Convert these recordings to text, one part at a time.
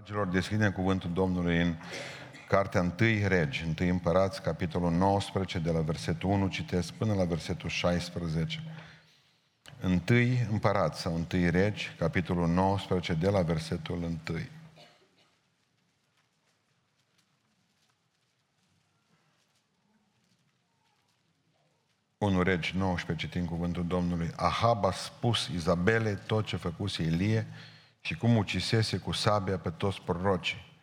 Dragilor, deschidem cuvântul Domnului în Cartea 1 Regi, 1 Împărați, capitolul 19, de la versetul 1, citesc până la versetul 16. 1 Împărați sau 1 Regi, capitolul 19, de la versetul 1. 1 Regi 19, citim cuvântul Domnului. Ahab a spus Izabele tot ce făcuse Ilie și cum ucisese cu sabia pe toți prorocii.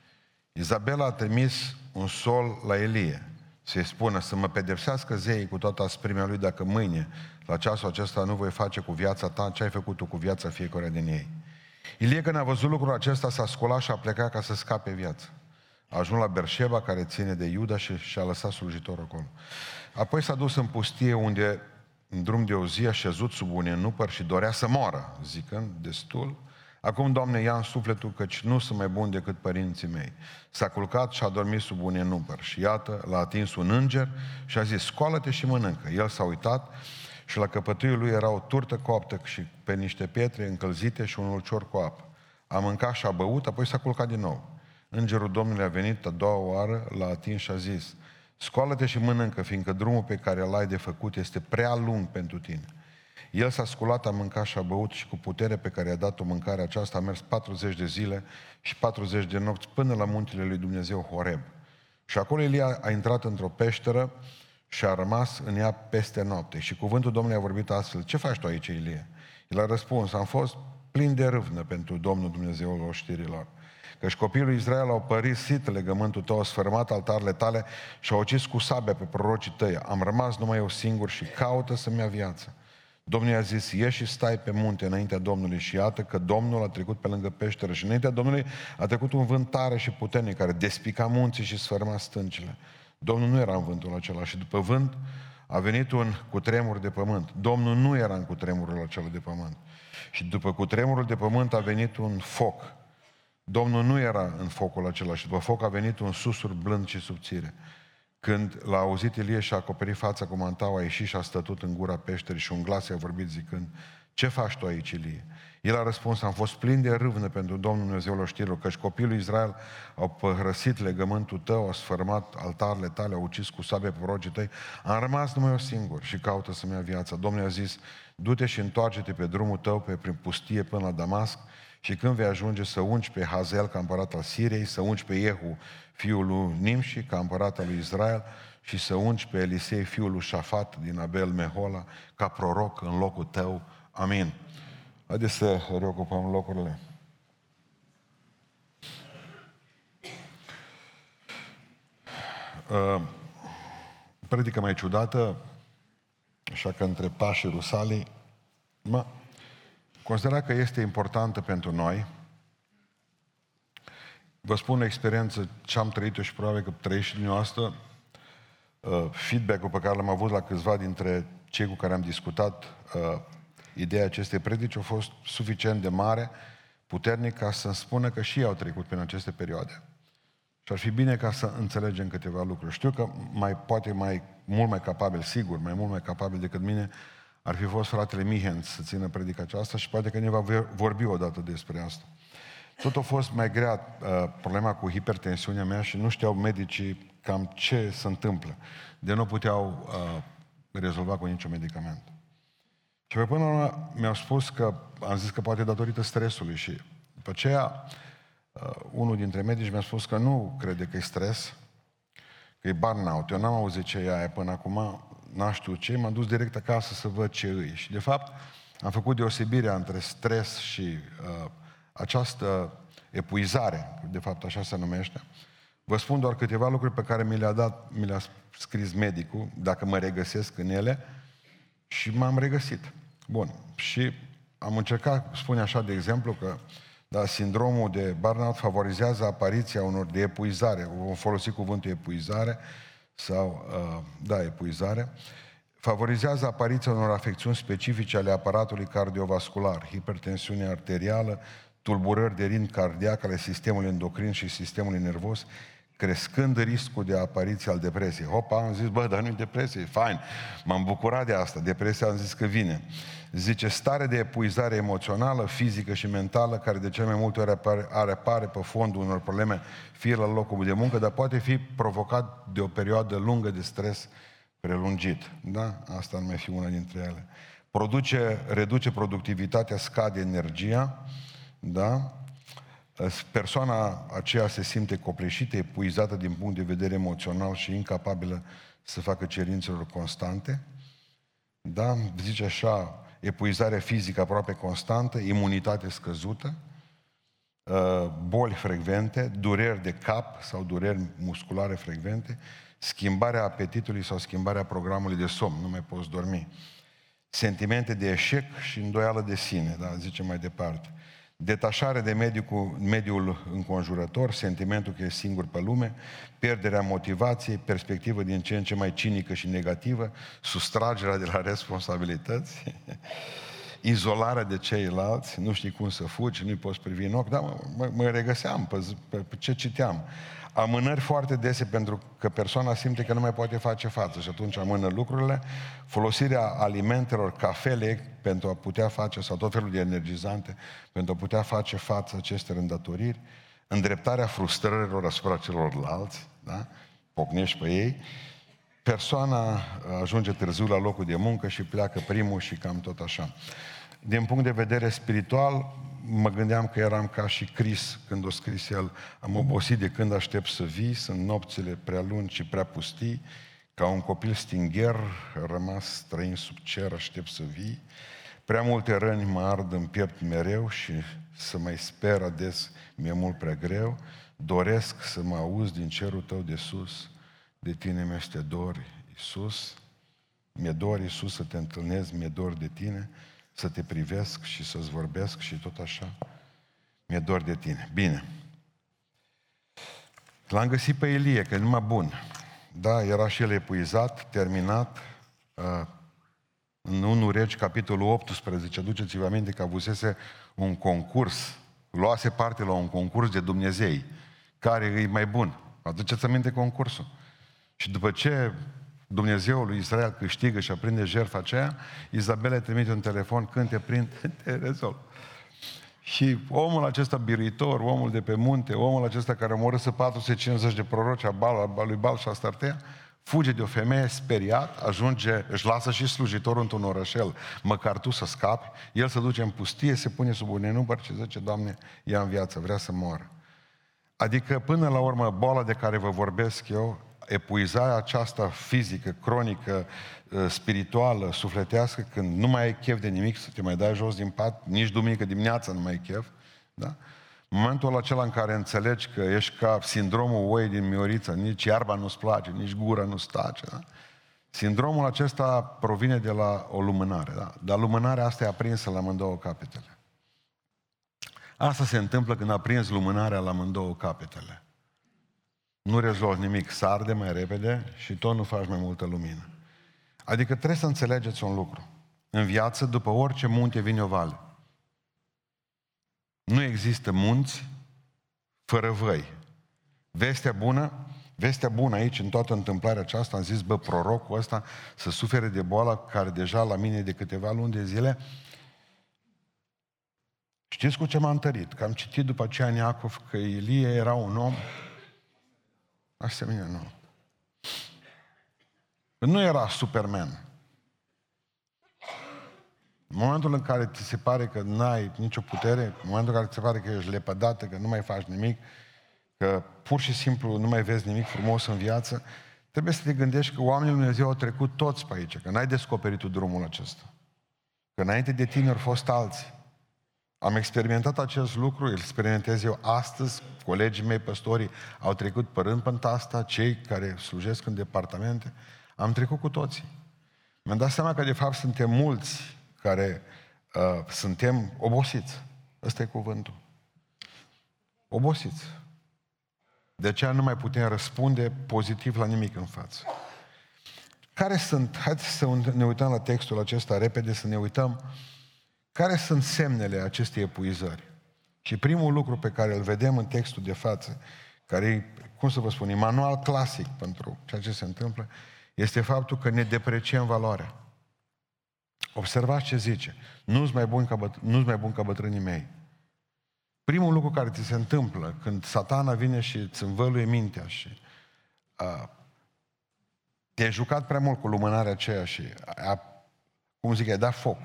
Izabela a trimis un sol la Elie să-i spună să mă pedepsească zeii cu toată asprimea lui dacă mâine, la ceasul acesta, nu voi face cu viața ta ce ai făcut tu cu viața fiecare din ei. Ilie când a văzut lucrul acesta s-a sculat și a plecat ca să scape viața. A ajuns la Berșeba, care ține de Iuda și și-a lăsat slujitorul acolo. Apoi s-a dus în pustie unde, în drum de o zi, a șezut sub un enupăr și dorea să moară, zicând, destul, Acum, Doamne, ia în sufletul căci nu sunt mai bun decât părinții mei. S-a culcat și a dormit sub un enupăr și iată, l-a atins un înger și a zis, scoală-te și mănâncă. El s-a uitat și la căpătâiul lui era o turtă coaptă și pe niște pietre încălzite și un ulcior cu apă. A mâncat și a băut, apoi s-a culcat din nou. Îngerul Domnului a venit a doua oară, l-a atins și a zis, scoală-te și mănâncă, fiindcă drumul pe care l-ai de făcut este prea lung pentru tine. El s-a sculat, a mâncat și a băut și cu putere pe care i-a dat-o mâncarea aceasta a mers 40 de zile și 40 de nopți până la muntele lui Dumnezeu Horeb. Și acolo Elia a intrat într-o peșteră și a rămas în ea peste noapte. Și cuvântul Domnului a vorbit astfel, ce faci tu aici, Elie? El a răspuns, am fost plin de râvnă pentru Domnul Dumnezeul oștirilor. Căci copiii Israel au părisit legământul tău, au sfărmat altarele tale și au ucis cu sabia pe prorocii tăi. Am rămas numai eu singur și caută să-mi ia viața. Domnul i-a zis, ieși și stai pe munte înaintea Domnului și iată că Domnul a trecut pe lângă peșteră și înaintea Domnului a trecut un vânt tare și puternic care despica munții și sfărma stâncile. Domnul nu era în vântul acela și după vânt a venit un cutremur de pământ. Domnul nu era în cutremurul acela de pământ. Și după cutremurul de pământ a venit un foc. Domnul nu era în focul acela și după foc a venit un susur blând și subțire. Când l-a auzit Ilie și a acoperit fața cu mantaua, a ieșit și a stătut în gura peșterii și un glas i-a vorbit zicând, ce faci tu aici, Ilie? El a răspuns, am fost plin de râvnă pentru Domnul Dumnezeul oștirilor, căci copilul Israel au păhrăsit legământul tău, au sfărmat altarele tale, au ucis cu sabie pe prorocii tăi, am rămas numai eu singur și caută să-mi ia viața. Domnul a zis, du-te și întoarce-te pe drumul tău, pe prin pustie până la Damasc, și când vei ajunge să ungi pe Hazel ca împărat al Siriei, să ungi pe Jehu fiul lui Nimși ca împărat al lui Israel și să ungi pe Elisei fiul lui Șafat din Abel Mehola ca proroc în locul tău. Amin. Haideți să reocupăm locurile. Uh, predică mai ciudată, așa că între pașii Rusalii, mă, considera că este importantă pentru noi. Vă spun o experiență ce am trăit-o și probabil că trăiți și dumneavoastră. Uh, feedback-ul pe care l-am avut la câțiva dintre cei cu care am discutat uh, ideea acestei predici a fost suficient de mare, puternic, ca să-mi spună că și ei au trecut prin aceste perioade. Și ar fi bine ca să înțelegem câteva lucruri. Știu că mai poate mai mult mai capabil, sigur, mai mult mai capabil decât mine, ar fi fost fratele Mihen să țină predica aceasta și poate că ne va vorbi odată despre asta. Tot a fost mai grea uh, problema cu hipertensiunea mea și nu știau medicii cam ce se întâmplă. De nu puteau uh, rezolva cu niciun medicament. Și pe până la urmă mi-au spus că, am zis că poate datorită stresului și după aceea uh, unul dintre medici mi-a spus că nu crede că e stres, că e burnout. Eu n-am auzit ce e aia până acum, n știu ce, m-am dus direct acasă să văd ce îi. Și de fapt am făcut deosebirea între stres și uh, această epuizare, de fapt așa se numește. Vă spun doar câteva lucruri pe care mi le-a dat, mi le-a scris medicul, dacă mă regăsesc în ele, și m-am regăsit. Bun. Și am încercat, spune așa de exemplu, că da, sindromul de burnout favorizează apariția unor de epuizare. Vom folosi cuvântul epuizare sau, uh, da, epuizare. Favorizează apariția unor afecțiuni specifice ale aparatului cardiovascular, hipertensiune arterială, tulburări de rind cardiac ale sistemului endocrin și sistemului nervos, crescând riscul de apariție al depresiei. Hopa, am zis, bă, dar nu-i depresie, e fain. M-am bucurat de asta, depresia am zis că vine. Zice, stare de epuizare emoțională, fizică și mentală, care de cel mai multe ori apare, are, apare pe fondul unor probleme, fie la locul de muncă, dar poate fi provocat de o perioadă lungă de stres prelungit. Da? Asta nu mai fi una dintre ele. Produce, reduce productivitatea, scade energia, da? Persoana aceea se simte copleșită, epuizată din punct de vedere emoțional și incapabilă să facă cerințelor constante. Da? Zice așa, epuizare fizică aproape constantă, imunitate scăzută, uh, boli frecvente, dureri de cap sau dureri musculare frecvente, schimbarea apetitului sau schimbarea programului de somn, nu mai poți dormi, sentimente de eșec și îndoială de sine, da, zice mai departe. Detașare de mediul, cu, mediul înconjurător, sentimentul că e singur pe lume, pierderea motivației, perspectivă din ce în ce mai cinică și negativă, sustragerea de la responsabilități, izolarea de ceilalți, nu știi cum să fugi, nu-i poți privi în ochi, dar mă, mă, mă regăseam pe, pe, pe ce citeam amânări foarte dese pentru că persoana simte că nu mai poate face față și atunci amână lucrurile, folosirea alimentelor, cafele pentru a putea face, sau tot felul de energizante, pentru a putea face față aceste îndatoriri, îndreptarea frustrărilor asupra celorlalți, da? pocnești pe ei, persoana ajunge târziu la locul de muncă și pleacă primul și cam tot așa. Din punct de vedere spiritual, mă gândeam că eram ca și Cris când o scris el, am obosit de când aștept să vii, sunt nopțile prea lungi și prea pustii, ca un copil stingher, rămas străin sub cer, aștept să vii. Prea multe răni mă ard în piept mereu și să mai sper ades mi-e mult prea greu. Doresc să mă auzi din cerul tău de sus, de tine mi-este dor, Iisus. Mi-e dor, Iisus, să te întâlnesc, mi-e dor de tine să te privesc și să-ți vorbesc și tot așa. Mi-e dor de tine. Bine. L-am găsit pe Elie, că e numai bun. Da, era și el epuizat, terminat. Uh, în 1 Regi, capitolul 18, aduceți-vă aminte că avusese un concurs, luase parte la un concurs de Dumnezei, care e mai bun. Aduceți aminte concursul. Și după ce Dumnezeul lui Israel câștigă și aprinde jertfa aceea, Izabela trimite un telefon, când te prind, te rezolv. Și omul acesta biruitor, omul de pe munte, omul acesta care omorâ 450 de proroci a, Bal, a lui Bal și a Startea, fuge de o femeie speriat, ajunge, își lasă și slujitorul într-un orășel, măcar tu să scapi, el se duce în pustie, se pune sub un nenumăr și zice, Doamne, ia în viață, vrea să moară. Adică, până la urmă, boala de care vă vorbesc eu, epuizarea aceasta fizică, cronică, uh, spirituală, sufletească, când nu mai ai chef de nimic să te mai dai jos din pat, nici duminică dimineața nu mai ai chef, da? Momentul acela în care înțelegi că ești ca sindromul oi din Mioriță, nici iarba nu-ți place, nici gura nu-ți tace, da? Sindromul acesta provine de la o lumânare, da? Dar lumânarea asta e aprinsă la amândouă capetele. Asta se întâmplă când aprinzi lumânarea la amândouă capetele nu rezolvi nimic, sarde mai repede și tot nu faci mai multă lumină. Adică trebuie să înțelegeți un lucru. În viață, după orice munte vine o vale. Nu există munți fără văi. Vestea bună, vestea bună aici, în toată întâmplarea aceasta, am zis, bă, prorocul ăsta să sufere de boala care deja la mine de câteva luni de zile, Știți cu ce m-a întărit? Că am citit după aceea în Iacov că Ilie era un om Asemenea, nu. Nu era Superman. În momentul în care ți se pare că n-ai nicio putere, în momentul în care ți se pare că ești lepădată, că nu mai faci nimic, că pur și simplu nu mai vezi nimic frumos în viață, trebuie să te gândești că oamenii lui Dumnezeu au trecut toți pe aici, că n-ai descoperit tu drumul acesta. Că înainte de tine au fost alții. Am experimentat acest lucru, îl experimentez eu astăzi, colegii mei păstorii au trecut pe rând pe asta, cei care slujesc în departamente, am trecut cu toții. Mi-am dat seama că de fapt suntem mulți care uh, suntem obosiți. Ăsta e cuvântul. Obosiți. De aceea nu mai putem răspunde pozitiv la nimic în față. Care sunt, haideți să ne uităm la textul acesta repede, să ne uităm care sunt semnele acestei epuizări? Și primul lucru pe care îl vedem în textul de față, care e cum să vă spun, manual clasic pentru ceea ce se întâmplă, este faptul că ne depreciem valoarea. Observați ce zice. Nu-ți mai, bun ca băt- nu mai bun ca bătrânii mei. Primul lucru care ți se întâmplă când satana vine și îți învăluie mintea și a, te-ai jucat prea mult cu lumânarea aceea și a, cum zic, ai dat foc.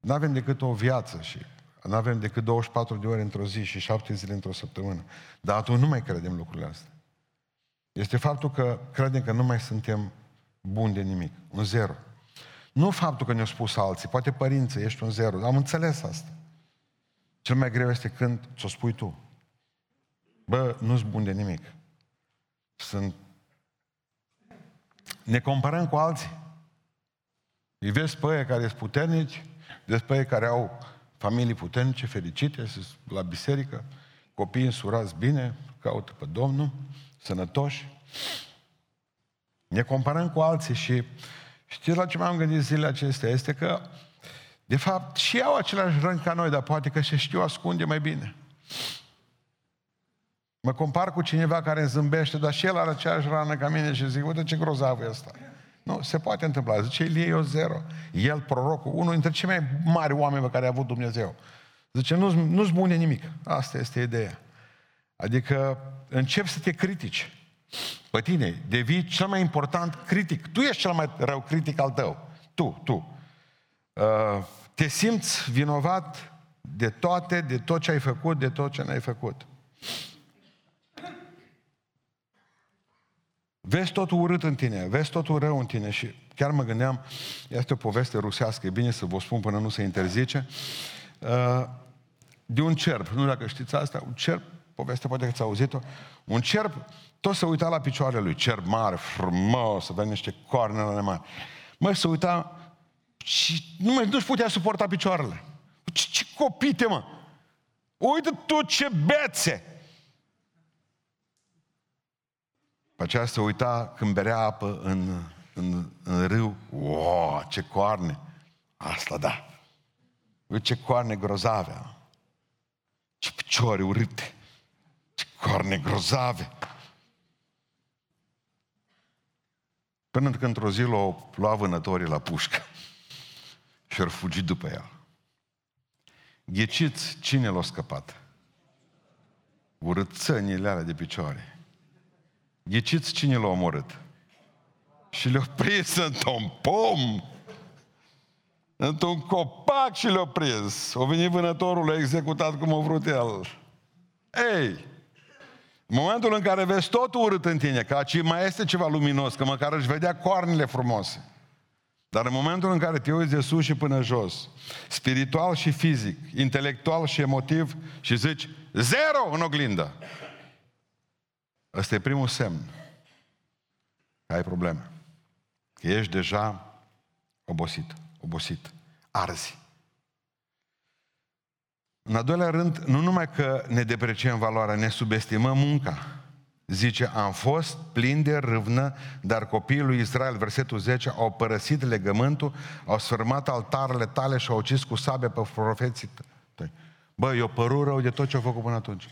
Nu avem decât o viață și nu avem decât 24 de ore într-o zi și 7 zile într-o săptămână. Dar atunci nu mai credem lucrurile astea. Este faptul că credem că nu mai suntem buni de nimic. Un zero. Nu faptul că ne-au spus alții, poate părinții, ești un zero. Am înțeles asta. Cel mai greu este când ți-o spui tu. Bă, nu-s bun de nimic. Sunt... Ne comparăm cu alții. Îi vezi pe aia care sunt puternici, vezi pe aia care au familii puternice, fericite, la biserică, copiii însurați bine, caută pe Domnul, sănătoși. Ne comparăm cu alții și știți la ce m-am gândit zilele acestea? Este că, de fapt, și au același rând ca noi, dar poate că se știu ascunde mai bine. Mă compar cu cineva care îmi zâmbește, dar și el are aceeași rană ca mine și zic, uite ce grozav e ăsta. Nu, se poate întâmpla. Zice, Ilie e o zero. El, prorocul, unul dintre cei mai mari oameni pe care a avut Dumnezeu. Zice, nu-ți, nu-ți bune nimic. Asta este ideea. Adică încep să te critici. Pe tine devii cel mai important critic. Tu ești cel mai rău critic al tău. Tu, tu. Uh, te simți vinovat de toate, de tot ce ai făcut, de tot ce n-ai făcut. Vezi totul urât în tine, vezi totul rău în tine și chiar mă gândeam, este o poveste rusească, e bine să vă spun până nu se interzice, uh, de un cerb, nu dacă știți asta, un cerb, poveste poate că ați auzit-o, un cerb tot se uita la picioarele lui, cerb mare, frumos, să avea niște coarne la mari. Măi, se uita și nu mai, nu-și putea suporta picioarele. Ce, ce copite, mă! Uite tu ce bețe! Pe aceea se uita când berea apă în, în, în râu. Wow, ce coarne! Asta da! Uite ce coarne grozave! Ce picioare urâte! Ce coarne grozave! Până când într-o zi l-au luat vânătorii la pușcă și au fugit după el. Gheciți cine l-a scăpat? Urățănile alea de picioare. Ghiciți cine l-a omorât? Și le-a prins într-un pom, într-un copac și le-a prins. O venit vânătorul, l-a executat cum a vrut el. Ei, în momentul în care vezi totul urât în tine, că aici mai este ceva luminos, că măcar își vedea coarnele frumoase. Dar în momentul în care te uiți de sus și până jos, spiritual și fizic, intelectual și emotiv, și zici, zero în oglindă, Ăsta e primul semn că ai probleme. Că ești deja obosit, obosit, arzi. În al doilea rând, nu numai că ne depreciem valoarea, ne subestimăm munca. Zice, am fost plin de râvnă, dar copiii lui Israel, versetul 10, au părăsit legământul, au sfârmat altarele tale și au ucis cu sabie pe profeții tăi. Bă, eu părut rău de tot ce au făcut până atunci.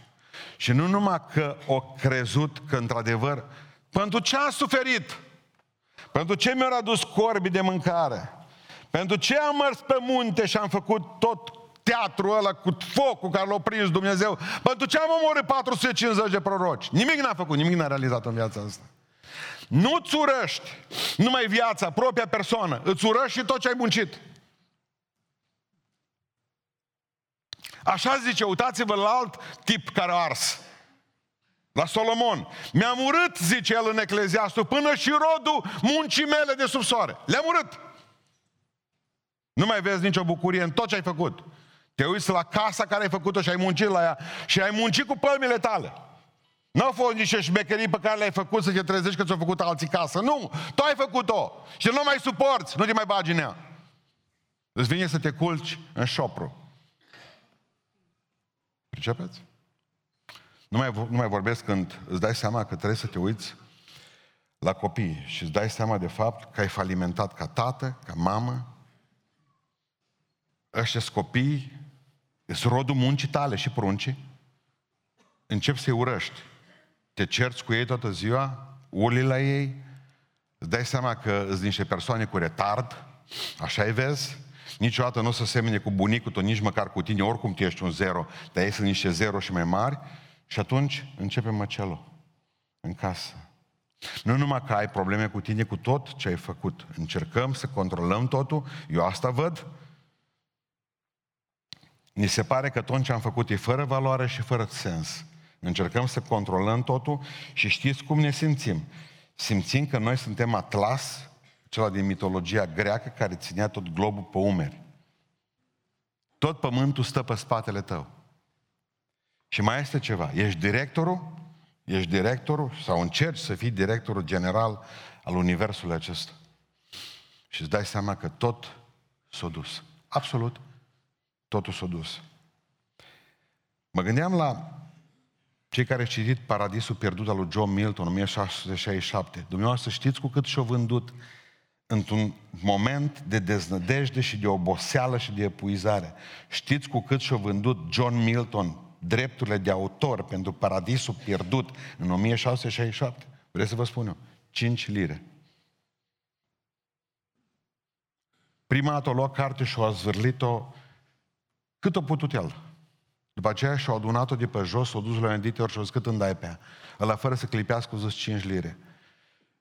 Și nu numai că o crezut că într-adevăr, pentru ce a suferit? Pentru ce mi-au adus corbi de mâncare? Pentru ce am mers pe munte și am făcut tot teatrul ăla cu focul care l-a prins Dumnezeu? Pentru ce am omorât 450 de proroci? Nimic n-a făcut, nimic n-a realizat în viața asta. Nu-ți urăști numai viața, propria persoană, îți urăști și tot ce ai muncit. Așa zice, uitați-vă la alt tip care a ars. La Solomon. Mi-am urât, zice el în Ecleziastul, până și rodul muncii mele de sub soare. Le-am urât. Nu mai vezi nicio bucurie în tot ce ai făcut. Te uiți la casa care ai făcut-o și ai muncit la ea și ai muncit cu pălmile tale. Nu au fost niște șmecherii pe care le-ai făcut să te trezești că ți-au făcut alții casă. Nu! Tu ai făcut-o și nu mai suporți, nu te mai bagi în ea. Îți vine să te culci în șopru. Pricepeți? Nu mai, nu mai vorbesc când îți dai seama că trebuie să te uiți la copii și îți dai seama de fapt că ai falimentat ca tată, ca mamă. Ăștia copii, sunt rodul muncii tale și pruncii. Încep să-i urăști. te cerți cu ei toată ziua, urli la ei, îți dai seama că sunt niște persoane cu retard, așa îi vezi, niciodată nu o să semene cu bunicul tău, nici măcar cu tine, oricum tu ești un zero, dar ei sunt niște zero și mai mari și atunci începe măcelul în casă. Nu numai că ai probleme cu tine, cu tot ce ai făcut. Încercăm să controlăm totul, eu asta văd. Ni se pare că tot ce am făcut e fără valoare și fără sens. Încercăm să controlăm totul și știți cum ne simțim. Simțim că noi suntem atlas, cela din mitologia greacă care ținea tot globul pe umeri. Tot pământul stă pe spatele tău. Și mai este ceva. Ești directorul, ești directorul sau încerci să fii directorul general al universului acesta. Și îți dai seama că tot s-a dus. Absolut, totul s-a dus. Mă gândeam la cei care au citit Paradisul pierdut al lui John Milton, 1667. Dumneavoastră știți cu cât și-au vândut într-un moment de deznădejde și de oboseală și de epuizare. Știți cu cât și-a vândut John Milton drepturile de autor pentru Paradisul pierdut în 1667? Vreți să vă spun eu? 5 lire. Prima dată a luat carte și a zvârlit-o cât a putut el. După aceea și-a adunat-o de pe jos, s-a dus la un editor și a zis cât îmi dai pe ea. Ăla fără să clipească, a zis 5 lire.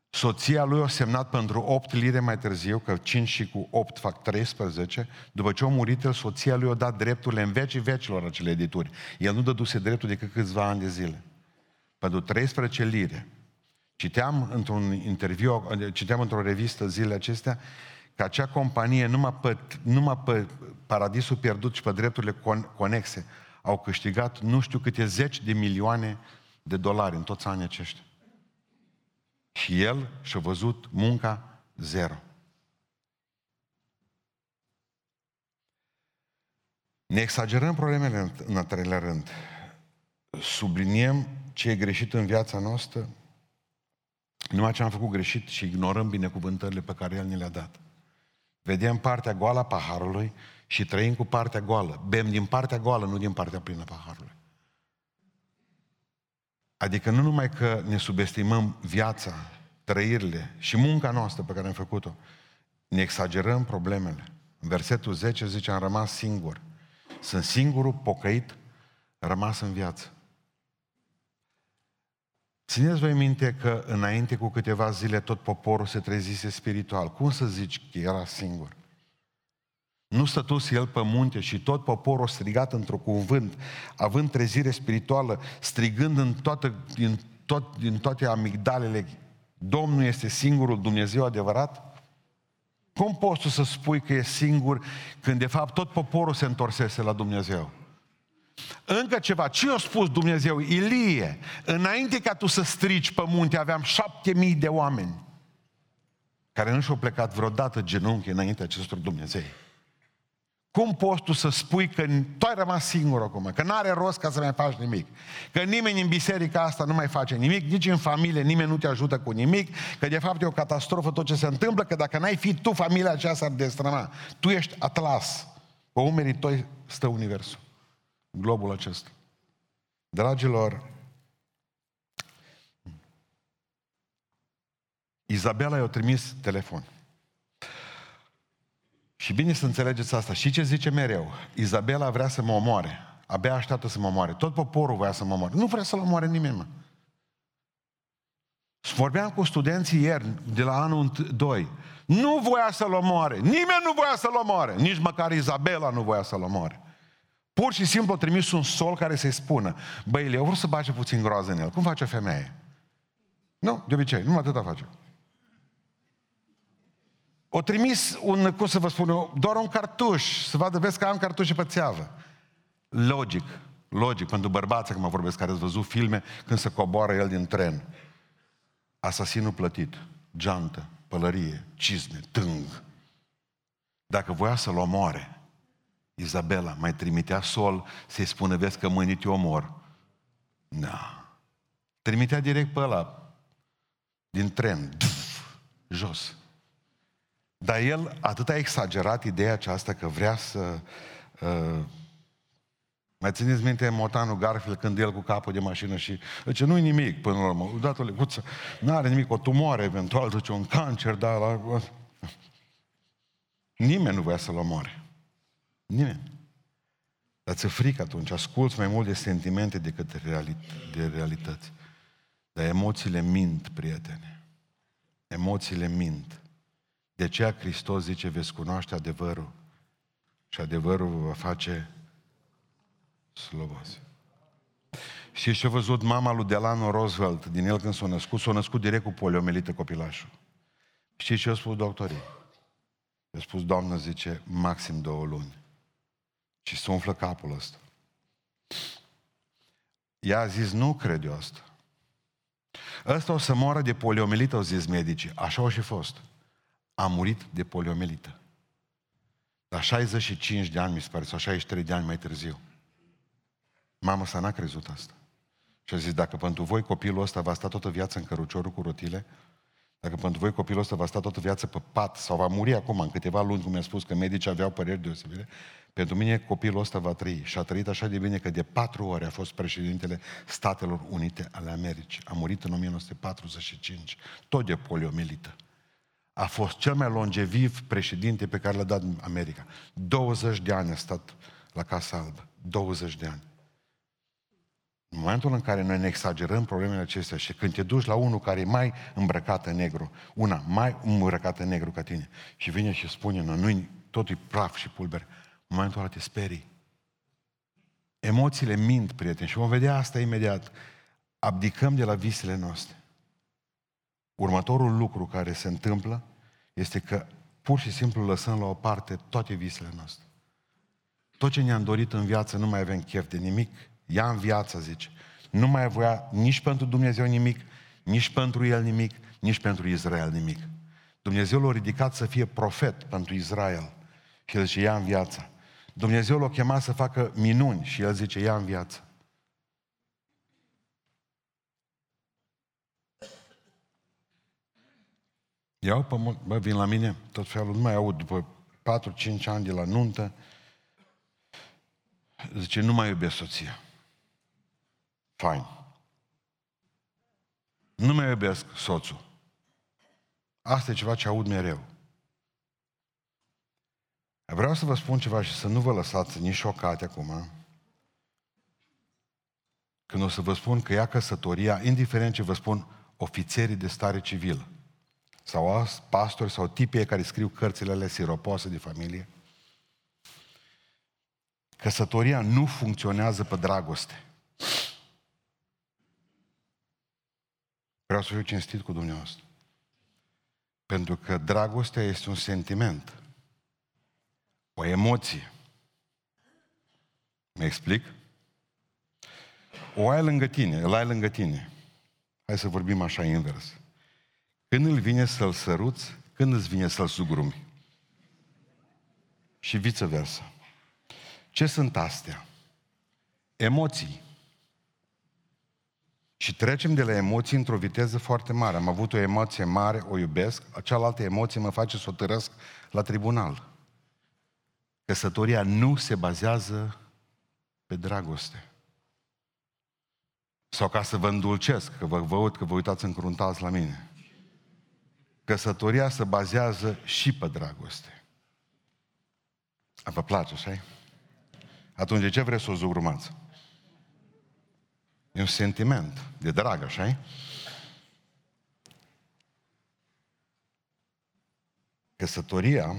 Soția lui a semnat pentru 8 lire mai târziu, că 5 și cu 8 fac 13, după ce a murit el, soția lui a dat drepturile în vecii vecilor acele edituri. El nu dăduse dreptul decât câțiva ani de zile. Pentru 13 lire. Citeam într-un interviu, citeam într-o revistă zilele acestea, că acea companie, numai pe, numai pe Paradisul Pierdut și pe drepturile conexe, au câștigat nu știu câte zeci de milioane de dolari în toți anii aceștia. Și el și-a văzut munca zero. Ne exagerăm problemele în al treilea rând. Subliniem ce e greșit în viața noastră, numai ce am făcut greșit și ignorăm binecuvântările pe care El ne le-a dat. Vedem partea goală a paharului și trăim cu partea goală. Bem din partea goală, nu din partea plină a paharului. Adică nu numai că ne subestimăm viața, trăirile și munca noastră pe care am făcut-o, ne exagerăm problemele. În versetul 10 zice, am rămas singur. Sunt singurul pocăit rămas în viață. Țineți voi minte că înainte cu câteva zile tot poporul se trezise spiritual. Cum să zici că era singur? Nu stătuse el pe munte și tot poporul strigat într-un cuvânt, având trezire spirituală, strigând în toată, din, tot, din toate amigdalele, Domnul este singurul Dumnezeu adevărat? Cum poți tu să spui că e singur când de fapt tot poporul se întorsese la Dumnezeu? Încă ceva. Ce a spus Dumnezeu? Ilie, înainte ca tu să strici pe munte, aveam șapte mii de oameni care nu și-au plecat vreodată genunchi înainte acestor Dumnezei. Cum poți tu să spui că tu ai rămas singur acum, că n-are rost ca să mai faci nimic, că nimeni în biserica asta nu mai face nimic, nici în familie nimeni nu te ajută cu nimic, că de fapt e o catastrofă tot ce se întâmplă, că dacă n-ai fi tu, familia aceasta ar destrăma. Tu ești atlas. Pe umerii tăi stă universul, globul acesta. Dragilor, Izabela i-a trimis telefon. Și bine să înțelegeți asta. Și ce zice mereu? Izabela vrea să mă omoare. Abia așteaptă să mă omoare. Tot poporul vrea să mă omoare. Nu vrea să-l omoare nimeni, mă. Vorbeam cu studenții ieri, de la anul 2. Nu voia să-l omoare. Nimeni nu voia să-l omoare. Nici măcar Izabela nu voia să-l omoare. Pur și simplu a trimis un sol care să-i spună, băi, eu vreau să bage puțin groază în el. Cum face o femeie? Nu, de obicei, nu atâta face o trimis un, cum să vă spun eu, doar un cartuș, să vadă, vezi că am cartușe pe țeavă. Logic, logic, pentru bărbații, că mă vorbesc, care ați văzut filme, când se coboară el din tren. Asasinul plătit, geantă, pălărie, cizme, tâng. Dacă voia să-l omoare, Izabela mai trimitea sol să-i spună, vezi că mâine te omor. Da. Trimitea direct pe ăla, din tren, duf, jos. Dar el atât a exagerat ideea aceasta că vrea să uh, Mai țineți minte Motanul Garfield când el cu capul de mașină și zice, nu-i nimic până la urmă, o dată lecuță, n-are nimic, o tumoare eventual, zice, un cancer, dar la... Nimeni nu vrea să-l omoare. Nimeni. Dar ți frică atunci, asculți mai mult de sentimente decât de, reali- de realități. Dar emoțiile mint, prietene. Emoțiile mint. De aceea Hristos zice, veți cunoaște adevărul și adevărul vă va face slobos. Și ce a văzut mama lui Delano Roosevelt din el când s-a născut? S-a născut direct cu poliomelită copilașul. Știți ce a spus doctorii? A spus, doamnă, zice, maxim două luni. Și se umflă capul ăsta. Ea a zis, nu cred eu asta. Ăsta o să moară de poliomelită, au zis medicii. Așa au și fost. A murit de poliomelită. La 65 de ani, mi se pare, sau 63 de ani mai târziu. Mama sa n-a crezut asta. Și a zis, dacă pentru voi copilul ăsta va sta toată viața în căruciorul cu rotile, dacă pentru voi copilul ăsta va sta toată viața pe pat sau va muri acum în câteva luni, cum mi-a spus că medicii aveau păreri deosebite, pentru mine copilul ăsta va trăi. Și a trăit așa de bine că de patru ori a fost președintele Statelor Unite ale Americii. A murit în 1945, tot de poliomelită. A fost cel mai longeviv președinte pe care l-a dat America. 20 de ani a stat la Casa Albă. 20 de ani. În momentul în care noi ne exagerăm problemele acestea și când te duci la unul care e mai îmbrăcat în negru, una mai îmbrăcată în negru ca tine, și vine și spune, nu, nu totul e praf și pulber, în momentul ăla te sperii. Emoțiile mint, prieteni, și vom vedea asta imediat. Abdicăm de la visele noastre. Următorul lucru care se întâmplă este că pur și simplu lăsăm la o parte toate visele noastre. Tot ce ne-am dorit în viață nu mai avem chef de nimic, ia în viață, zice. Nu mai voia nici pentru Dumnezeu nimic, nici pentru El nimic, nici pentru Israel nimic. Dumnezeu l-a ridicat să fie profet pentru Israel. Și el zice, ia în viață. Dumnezeu l-a chemat să facă minuni și el zice, ia în viață. Iau pe mult, bă, vin la mine, tot felul, nu mai aud, după 4-5 ani de la nuntă, zice, nu mai iubesc soția. Fain. Nu mai iubesc soțul. Asta e ceva ce aud mereu. Vreau să vă spun ceva și să nu vă lăsați nici șocate acum. Când o să vă spun că ia căsătoria, indiferent ce vă spun ofițerii de stare civilă, sau pastori sau tipii care scriu cărțile alea siropoase de familie, căsătoria nu funcționează pe dragoste. Vreau să fiu cinstit cu dumneavoastră. Pentru că dragostea este un sentiment. O emoție. Mă explic? O ai lângă tine, îl ai lângă tine. Hai să vorbim așa invers. Când îl vine să-l săruți, când îți vine să-l sugrumi? Și viceversa. Ce sunt astea? Emoții. Și trecem de la emoții într-o viteză foarte mare. Am avut o emoție mare, o iubesc, cealaltă emoție mă face să o tărăsc la tribunal. Căsătoria nu se bazează pe dragoste. Sau ca să vă îndulcesc, că vă văd că vă uitați încruntați la mine. Căsătoria se bazează și pe dragoste. A, vă place, așa Atunci de ce vreți să o zugrumați? E un sentiment de drag, așa Căsătoria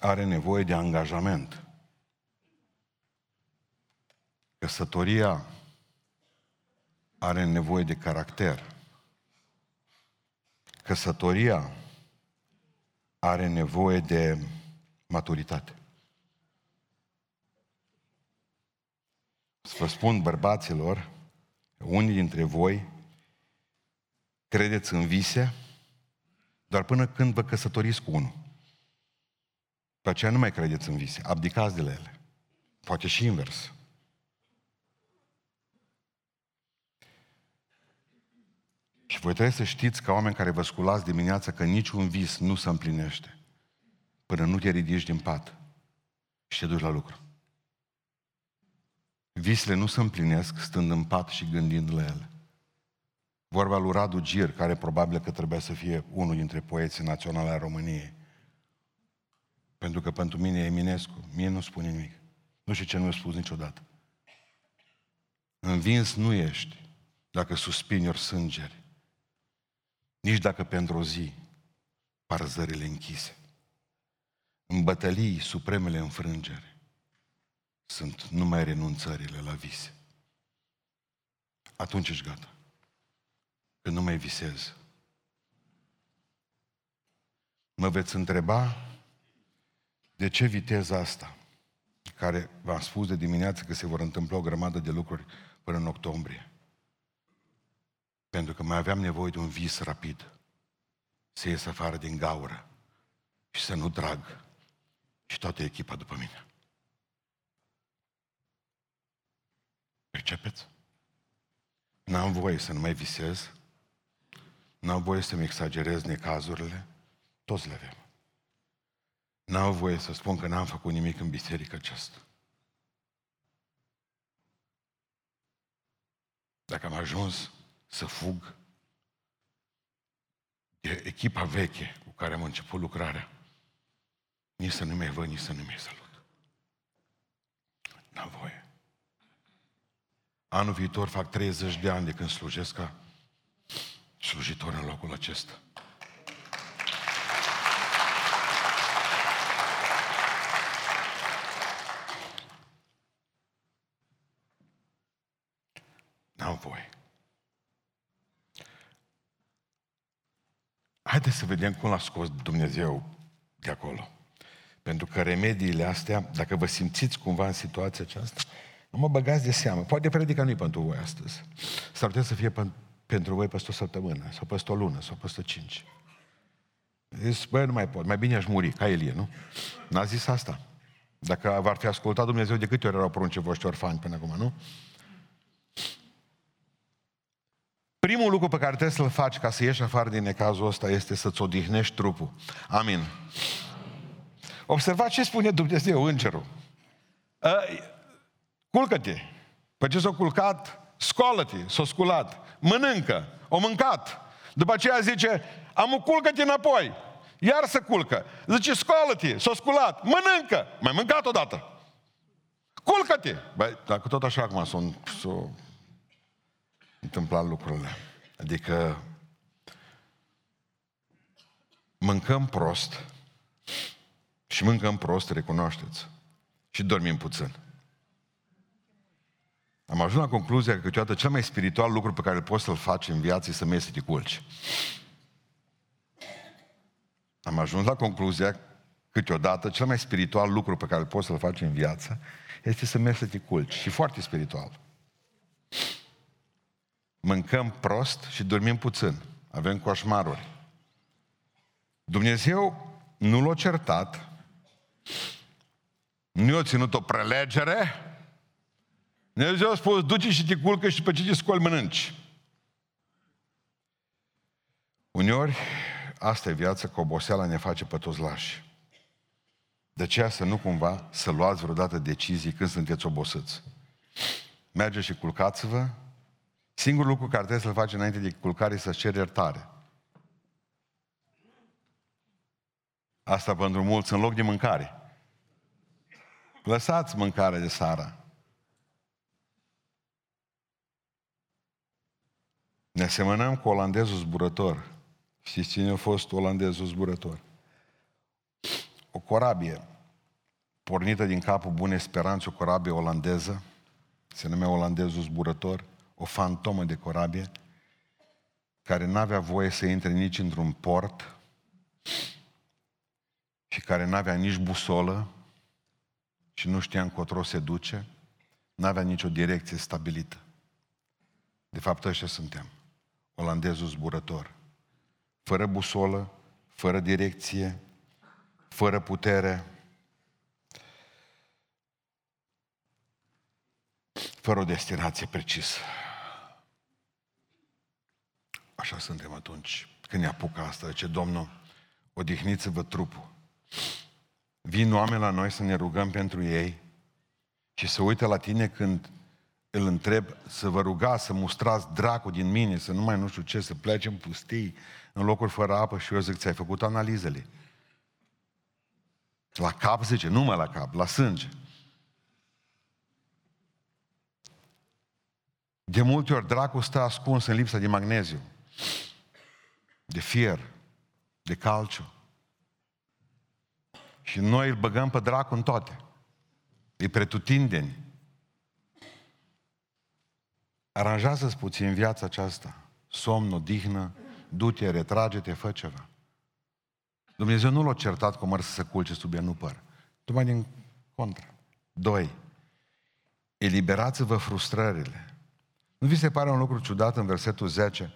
are nevoie de angajament. Căsătoria are nevoie de caracter. Căsătoria are nevoie de maturitate. Să vă spun, bărbaților, unii dintre voi credeți în vise, doar până când vă căsătoriți cu unul. Pe aceea nu mai credeți în vise, abdicați de la ele. Poate și invers. Și voi trebuie să știți ca oameni care vă sculați dimineața că niciun vis nu se împlinește până nu te ridici din pat și te duci la lucru. Visele nu se împlinesc stând în pat și gândind la ele. Vorba lui Radu Gir, care probabil că trebuia să fie unul dintre poeții naționale a României. Pentru că pentru mine e Eminescu. Mie nu spune nimic. Nu știu ce nu a spus niciodată. Învins nu ești dacă suspini ori sângeri. Nici dacă pentru o zi par zările închise. În bătălii supremele înfrângeri sunt numai renunțările la vise. Atunci ești gata. Când nu mai visez. Mă veți întreba de ce viteza asta, care v-am spus de dimineață că se vor întâmpla o grămadă de lucruri până în octombrie. Pentru că mai aveam nevoie de un vis rapid. Să ies afară din gaură și să nu trag și toată echipa după mine. Percepeți? N-am voie să nu mai visez, n-am voie să-mi exagerez necazurile, toți le avem. N-am voie să spun că n-am făcut nimic în biserică aceasta. Dacă am ajuns să fug de echipa veche cu care am început lucrarea, nici să nu mai văd, nici să nu mai salut. N-am voie. Anul viitor fac 30 de ani de când slujesc ca slujitor în locul acesta. N-am voie. Haideți să vedem cum l-a scos Dumnezeu de acolo. Pentru că remediile astea, dacă vă simțiți cumva în situația aceasta, nu mă băgați de seamă. Poate predica nu pentru voi astăzi. S-ar putea să fie pentru voi peste o săptămână, sau peste o lună, sau peste cinci. Zis, băi, nu mai pot, mai bine aș muri, ca Elie, nu? N-a zis asta. Dacă v-ar fi ascultat Dumnezeu, de câte ori erau porunce voștri orfani până acum, nu? Primul lucru pe care trebuie să-l faci ca să ieși afară din necazul ăsta este să-ți odihnești trupul. Amin. Observați ce spune Dumnezeu, îngerul. Culcă-te. Pe ce s-a culcat, scoală-te, s-a sculat. Mănâncă, o mâncat. După aceea zice, am culcă-te înapoi. Iar să culcă. Zice, scoală-te, s-a sculat. Mănâncă. Mai mâncat odată. Culcă-te. Băi, dacă tot așa acum s-a, s-a întâmplat lucrurile. Adică mâncăm prost și mâncăm prost, recunoașteți. Și dormim puțin. Am ajuns la concluzia că câteodată cel mai spiritual lucru pe care poți să-l faci în viață e să mergi să te culci. Am ajuns la concluzia că câteodată cel mai spiritual lucru pe care îl poți să-l faci în viață este să mergi să te culci. Și foarte spiritual. Mâncăm prost și dormim puțin. Avem coșmaruri. Dumnezeu nu l-a certat, nu i-a ținut o prelegere, Dumnezeu a spus, duci și te culcă și pe ce te scoli mănânci. Uneori, asta e viața, că oboseala ne face pe toți lași. De aceea să nu cumva să luați vreodată decizii când sunteți obosiți. Mergeți și culcați-vă. Singurul lucru care trebuie să-l faci înainte de culcare e să-ți ceri iertare. Asta pentru mulți în loc de mâncare. Lăsați mâncarea de seara. Ne asemănăm cu olandezul zburător. Știți cine a fost olandezul zburător? O corabie pornită din capul Bune Speranțe, o corabie olandeză, se numea olandezul zburător, o fantomă de corabie, care n-avea voie să intre nici într-un port și care n-avea nici busolă și nu știa încotro se duce, n-avea nicio direcție stabilită. De fapt, ăștia suntem olandezul zburător. Fără busolă, fără direcție, fără putere, fără o destinație precisă. Așa suntem atunci când ne apucă asta, ce Domnul, odihniți-vă trupul. Vin oameni la noi să ne rugăm pentru ei și să uite la tine când îl întreb să vă rugați să mustrați dracul din mine, să nu mai nu știu ce, să plece în pustii, în locuri fără apă și eu zic, ți-ai făcut analizele. La cap, zice, nu mă la cap, la sânge. De multe ori dracul stă ascuns în lipsa de magneziu, de fier, de calciu. Și noi îl băgăm pe dracu în toate. E pretutindeni. Aranjează-ți puțin viața aceasta. Somn, odihnă, du-te, retrage-te, fă ceva. Dumnezeu nu l-a certat cu măr să se culce sub el, nu păr. Tocmai din contră. Doi. Eliberați-vă frustrările. Nu vi se pare un lucru ciudat în versetul 10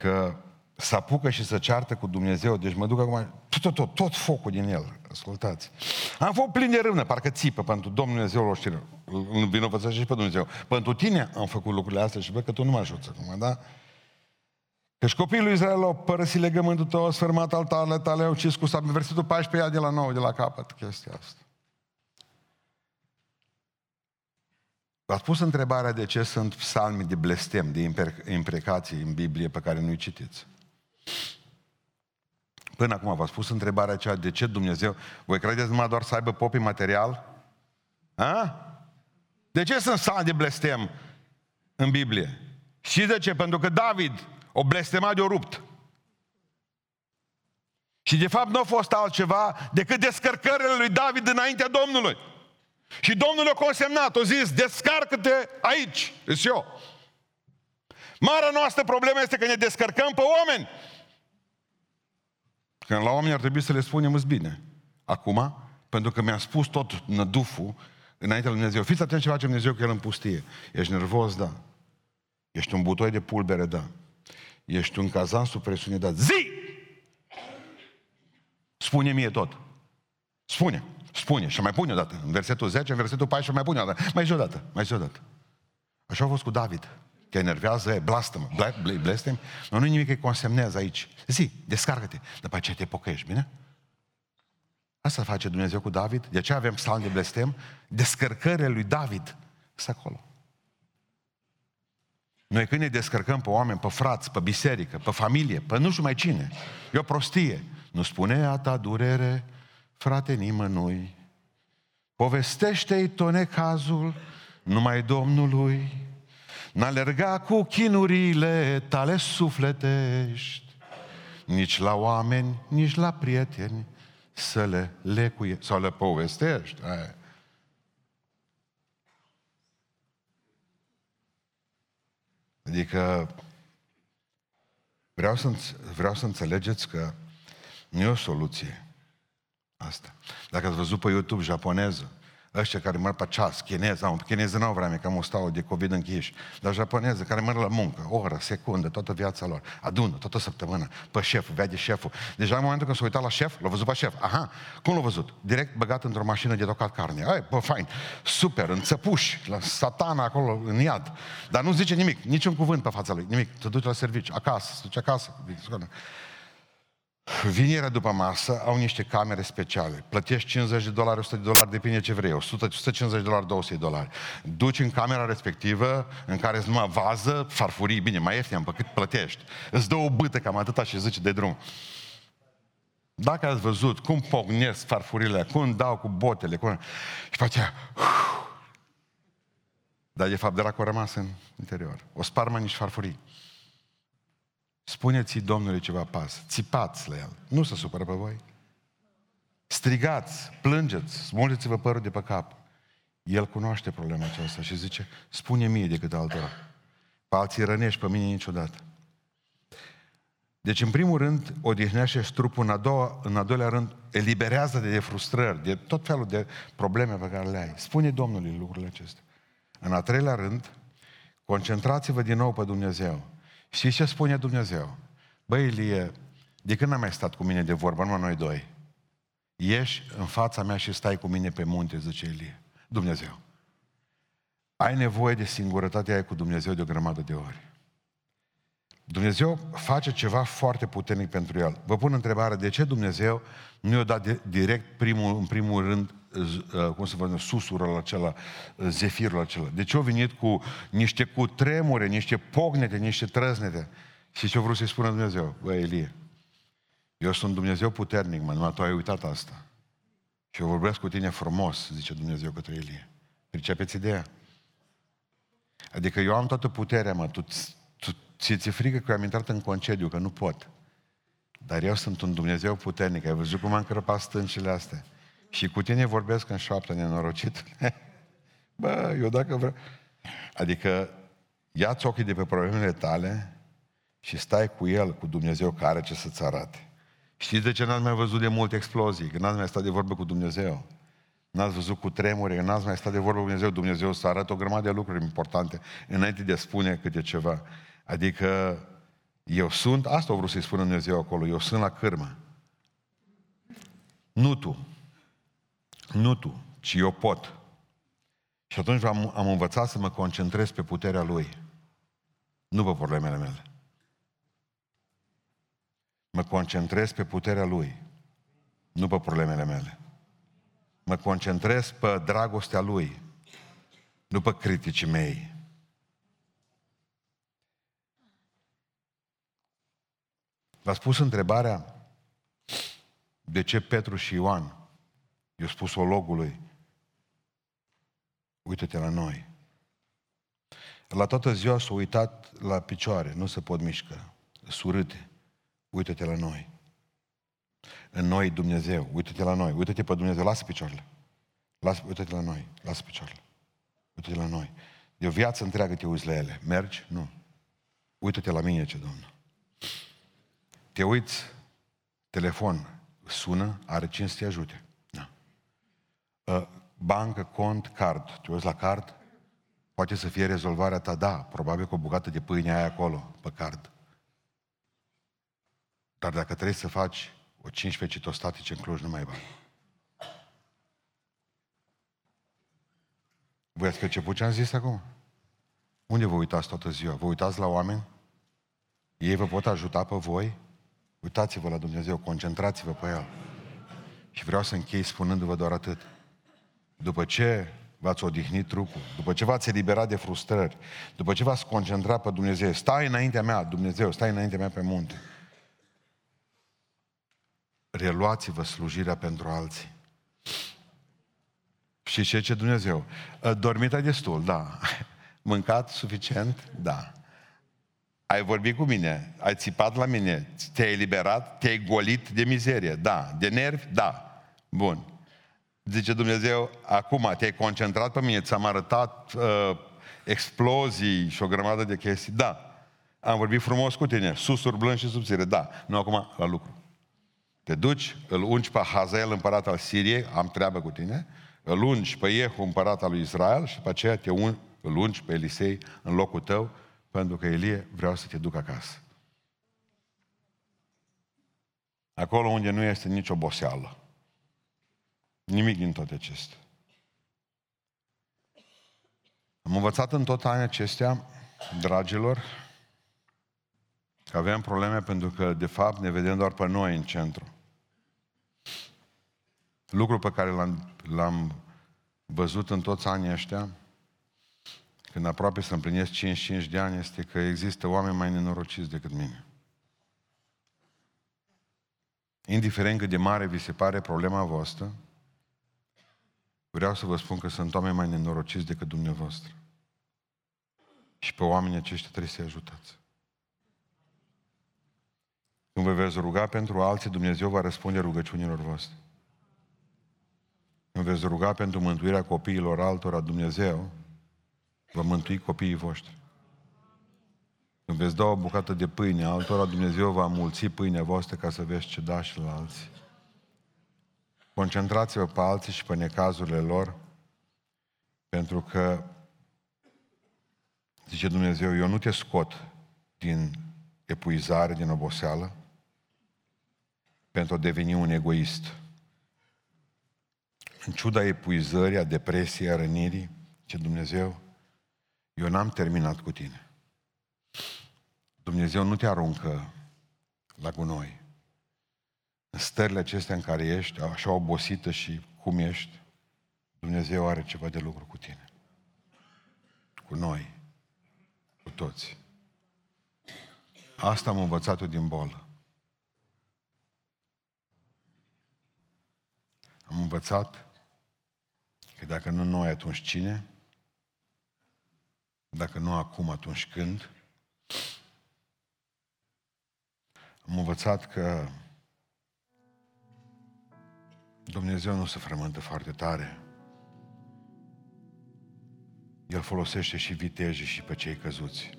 că să apucă și să ceartă cu Dumnezeu, deci mă duc acum, tot, tot, tot, tot focul din el, ascultați. Am fost plin de râvnă, parcă țipă pentru Domnul Dumnezeu, o știre, îl vinovățește și pe Dumnezeu. Pentru tine am făcut lucrurile astea și văd că tu nu mă ajuți acum, da? Căci copiii lui Israel au părăsit legământul tău, au sfârmat altarele tale, au ucis cu sabie. Versetul 14 ia de la nou, de la capăt, chestia asta. V-ați pus întrebarea de ce sunt psalmi de blestem, de imprecații în Biblie pe care nu-i citiți. Până acum v-ați pus întrebarea aceea de ce Dumnezeu... Voi credeți numai doar să aibă popii material? A? De ce sunt psalmi de blestem în Biblie? Și de ce? Pentru că David o blestemat de o rupt. Și de fapt nu a fost altceva decât descărcările lui David înaintea Domnului. Și Domnul a consemnat, a zis, descarcă-te aici, zis eu. Marea noastră problemă este că ne descărcăm pe oameni. Când la oameni ar trebui să le spunem îți bine. Acum, pentru că mi-a spus tot năduful înaintea lui Dumnezeu. Fiți atenți ce face Dumnezeu că El în pustie. Ești nervos, da. Ești un butoi de pulbere, da. Ești un cazan sub presiune, da. Zi! Spune mie tot. Spune. Spune. Și mai pune o dată. În versetul 10, în versetul 14, mai pune o dată. Mai zi o dată. Mai zi o dată. Așa a fost cu David. Te enervează, e blastă-mă, blestem. Nu, nu nimic, că consemnează aici. Zi, descarcă-te. După aceea te pocăiești, bine? Asta face Dumnezeu cu David. De aceea avem psalm de blestem. Descărcările lui David sunt acolo. Noi când ne descărcăm pe oameni, pe frați, pe biserică, pe familie, pe nu știu mai cine, e o prostie. Nu spune a ta durere, frate nimănui. Povestește-i tot necazul numai Domnului. N-alerga cu chinurile tale sufletești, nici la oameni, nici la prieteni, să le lecuie, sau le povestești. Aia. Adică vreau să, vreau să înțelegeți că nu e o soluție asta. Dacă ați văzut pe YouTube japoneză, ăștia care merg pe ceas, chineză, nu, chineză n-au vreme, că am stau de COVID închiși, dar japoneză care merg la muncă, o oră, secundă, toată viața lor, adună, toată săptămâna, pe șeful, vede șeful. Deja în momentul când s-a uitat la șef, l-a văzut pe șef, aha, cum l-a văzut? Direct băgat într-o mașină de tocat carne. Ai, bă, fain, super, în țăpuși, la satana acolo, în iad. Dar nu zice nimic, niciun cuvânt pe fața lui, nimic. Te duci la serviciu, acasă, se duce acasă. Vinerea după masă au niște camere speciale. Plătești 50 de dolari, 100 de dolari, depinde ce vrei. 100, 150 de dolari, 200 de dolari. Duci în camera respectivă, în care îți numai vază, farfurii, bine, mai ieftin, pe cât plătești. Îți dă o bâtă cam atâta și zice de drum. Dacă ați văzut cum pognesc farfurile, cum dau cu botele, cum... și pe aceea... Dar de fapt dracu a rămas în interior. O sparmă nici farfurii. Spuneți-i Domnului ceva pas. Țipați la el. Nu se supără pe voi. Strigați, plângeți, smulgeți-vă părul de pe cap. El cunoaște problema aceasta și zice, spune mie decât altora. Pe alții rănești, pe mine niciodată. Deci, în primul rând, odihnește trupul, în, a doua, în a doilea rând, eliberează de frustrări, de tot felul de probleme pe care le ai. Spune Domnului lucrurile acestea. În a treilea rând, concentrați-vă din nou pe Dumnezeu. Și ce spune Dumnezeu? Băi, Ilie, de când n-am mai stat cu mine de vorbă, numai noi doi? Ieși în fața mea și stai cu mine pe munte, zice Ilie. Dumnezeu. Ai nevoie de singurătatea aia cu Dumnezeu de o grămadă de ori. Dumnezeu face ceva foarte puternic pentru el. Vă pun întrebarea, de ce Dumnezeu nu i-a dat direct primul, în primul rând uh, cum să vă susurul acela, uh, zefirul acela? De ce au venit cu niște cutremure, niște pognete, niște trăznete? Și ce a vrut să-i spună Dumnezeu? Bă, Elie, eu sunt Dumnezeu puternic, mă, numai tu ai uitat asta. Și eu vorbesc cu tine frumos, zice Dumnezeu către Elie. Pricepeți ideea? Adică eu am toată puterea, mă, tu, tu ți ți frică că eu am intrat în concediu, că nu pot. Dar eu sunt un Dumnezeu puternic. Ai văzut cum am crăpat stâncile astea? Și cu tine vorbesc în șoaptă nenorocit. Bă, eu dacă vreau... Adică ia-ți ochii de pe problemele tale și stai cu El, cu Dumnezeu care are ce să-ți arate. Știți de ce n-ați mai văzut de multe explozii? Că n-ați mai stat de vorbă cu Dumnezeu. N-ați văzut cu tremure, că n-ați mai stat de vorbă cu Dumnezeu. Dumnezeu să arată o grămadă de lucruri importante înainte de a spune câte ceva. Adică eu sunt, asta o vrut să-i spună Dumnezeu acolo, eu sunt la cârmă. Nu tu. Nu tu, ci eu pot. Și atunci am, am învățat să mă concentrez pe puterea Lui. Nu pe problemele mele. Mă concentrez pe puterea Lui, nu pe problemele mele. Mă concentrez pe dragostea Lui, nu pe criticii mei. V-ați pus întrebarea de ce Petru și Ioan i-au spus ologului uită-te la noi. La toată ziua s-au uitat la picioare, nu se pot mișcă, surâte. Uită-te la noi. În noi Dumnezeu, uită-te la noi, uită-te pe Dumnezeu, lasă picioarele. Lasă, uită-te la noi, lasă picioarele. Uită-te la noi. De o viață întreagă te uiți la ele. Mergi? Nu. Uită-te la mine, ce Domnul. Te uiți, telefon, sună, are cine să te ajute. Da. Uh, bancă, cont, card. Te uiți la card? Poate să fie rezolvarea ta, da, probabil cu o bucată de pâine ai acolo, pe card. Dar dacă trebuie să faci o 15 citostatice în Cluj, nu mai bani. Voi ați perceput ce am zis acum? Unde vă uitați toată ziua? Vă uitați la oameni? Ei vă pot ajuta pe voi? Uitați-vă la Dumnezeu, concentrați-vă pe El. Și vreau să închei spunându-vă doar atât. După ce v-ați odihnit trupul, după ce v-ați eliberat de frustrări, după ce v-ați concentrat pe Dumnezeu, stai înaintea mea, Dumnezeu, stai înaintea mea pe munte reluați-vă slujirea pentru alții. Și ce ce Dumnezeu? Dormit ai destul, da. Mâncat suficient? Da. Ai vorbit cu mine, ai țipat la mine, te-ai eliberat, te-ai golit de mizerie, da. De nervi? Da. Bun. Zice Dumnezeu, acum te-ai concentrat pe mine, ți-am arătat uh, explozii și o grămadă de chestii, da. Am vorbit frumos cu tine, susuri blând și subțire, da. Nu acum la lucru. Te duci, îl ungi pe Hazael, împărat al Siriei, am treabă cu tine, îl ungi pe Iehu, împărat al lui Israel și pe aceea te un, îl ungi pe Elisei în locul tău, pentru că Elie vreau să te duc acasă. Acolo unde nu este nicio oboseală. Nimic din toate acestea. Am învățat în tot anii acestea, dragilor, că avem probleme pentru că, de fapt, ne vedem doar pe noi în centru. Lucru pe care l-am, l-am văzut în toți anii ăștia, când aproape să împlinesc 55 de ani, este că există oameni mai nenorociți decât mine. Indiferent cât de mare vi se pare problema voastră, vreau să vă spun că sunt oameni mai nenorociți decât dumneavoastră. Și pe oamenii aceștia trebuie să-i ajutați. Când vă veți ruga pentru alții, Dumnezeu va răspunde rugăciunilor voastre. Când veți ruga pentru mântuirea copiilor altora, Dumnezeu va mântui copiii voștri. Când veți da o bucată de pâine altora, Dumnezeu va mulți pâinea voastră ca să vezi ce da și la alții. Concentrați-vă pe alții și pe necazurile lor, pentru că, zice Dumnezeu, eu nu te scot din epuizare, din oboseală, pentru a deveni un egoist. În ciuda epuizării, a depresiei, a rănirii, ce Dumnezeu, eu n-am terminat cu tine. Dumnezeu nu te aruncă la gunoi. În stările acestea în care ești, așa obosită și cum ești, Dumnezeu are ceva de lucru cu tine. Cu noi. Cu toți. Asta am învățat-o din bolă. Am învățat că dacă nu noi, atunci cine? Dacă nu acum, atunci când? Am învățat că Dumnezeu nu se frământă foarte tare. El folosește și viteji și pe cei căzuți.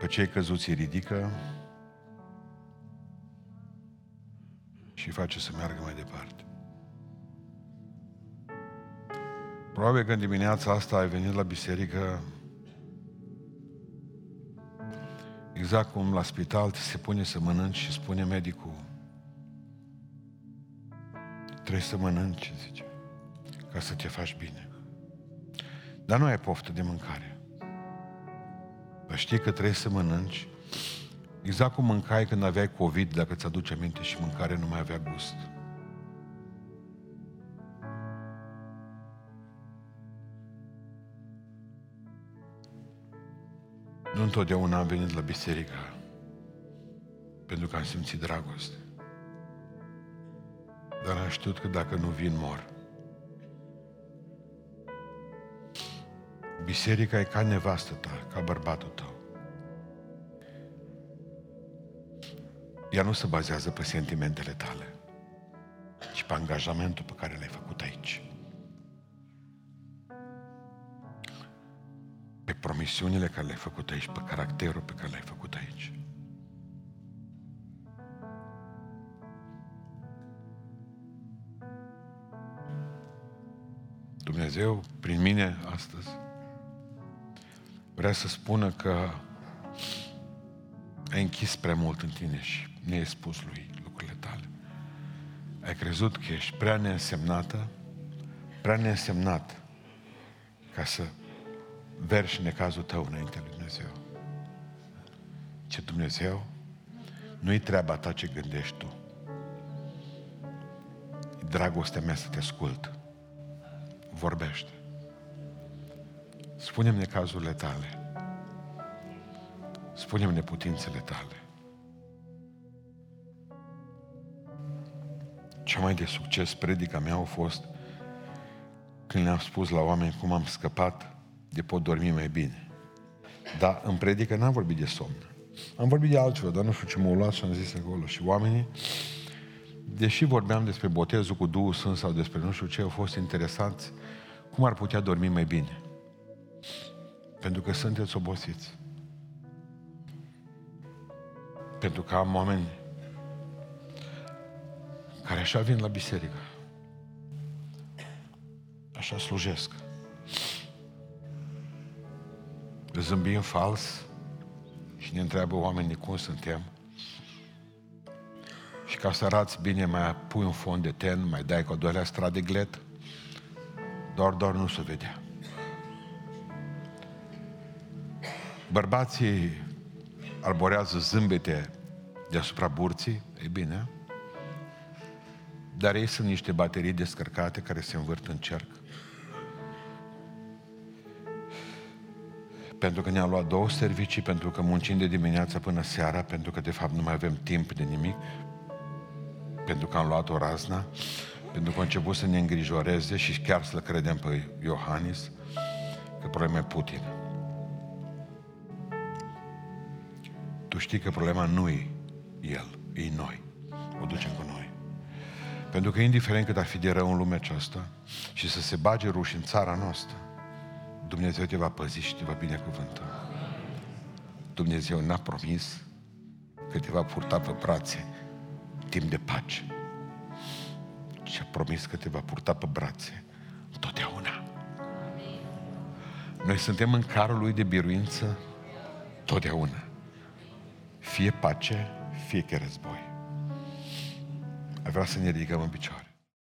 Pe cei căzuți îi ridică și face să meargă mai departe. Probabil că în dimineața asta ai venit la biserică exact cum la spital ți se pune să mănânci și spune medicul trebuie să mănânci, zice, ca să te faci bine. Dar nu ai poftă de mâncare. Dar știi că trebuie să mănânci exact cum mâncai când aveai COVID, dacă ți-aduce aminte, și mâncare nu mai avea gust. Nu întotdeauna am venit la biserică pentru că am simțit dragoste. Dar am știut că dacă nu vin, mor. Biserica e ca nevastă ta, ca bărbatul tău. Ea nu se bazează pe sentimentele tale, ci pe angajamentul pe care l-ai făcut aici. Pe promisiunile care le-ai făcut aici, pe caracterul pe care l-ai făcut aici. Dumnezeu, prin mine astăzi, vrea să spună că ai închis prea mult în tine și nu ai spus lui lucrurile tale. Ai crezut că ești prea neînsemnată, prea neînsemnat ca să verși necazul tău înainte lui Dumnezeu. Ce Dumnezeu, nu-i treaba ta ce gândești tu. E dragostea mea să te ascult. Vorbește. Spune-mi necazurile tale. Spune-mi neputințele tale. Cea mai de succes predica mea a fost când le-am spus la oameni cum am scăpat de pot dormi mai bine. Dar în predică n-am vorbit de somn. Am vorbit de altceva, dar nu știu ce m-au luat și am zis acolo. Și oamenii, deși vorbeam despre botezul cu Duhul Sfânt sau despre nu știu ce, au fost interesanți cum ar putea dormi mai bine. Pentru că sunteți obosiți. Pentru că am oameni care așa vin la biserică. Așa slujesc. Zâmbim fals și ne întreabă oamenii cum suntem. Și ca să arăți bine, mai pui un fond de ten, mai dai cu o doilea strat de glet, doar, doar nu se vedea. Bărbații arborează zâmbete deasupra burții, e bine, dar ei sunt niște baterii descărcate care se învârt în cerc. Pentru că ne-am luat două servicii, pentru că muncim de dimineața până seara, pentru că de fapt nu mai avem timp de nimic, pentru că am luat o razna, pentru că a început să ne îngrijoreze și chiar să-l credem pe Iohannis că problema e Putin. Tu știi că problema nu e el, e noi. O ducem cu noi. Pentru că indiferent cât ar fi de rău în lumea aceasta și să se bage ruși în țara noastră, Dumnezeu te va păzi și te va binecuvânta. Dumnezeu n-a promis că te va purta pe brațe timp de pace. Și a promis că te va purta pe brațe totdeauna. Noi suntem în carul lui de biruință totdeauna. Fie pace, fie că război. Ai vrea să ne ridicăm în picioare.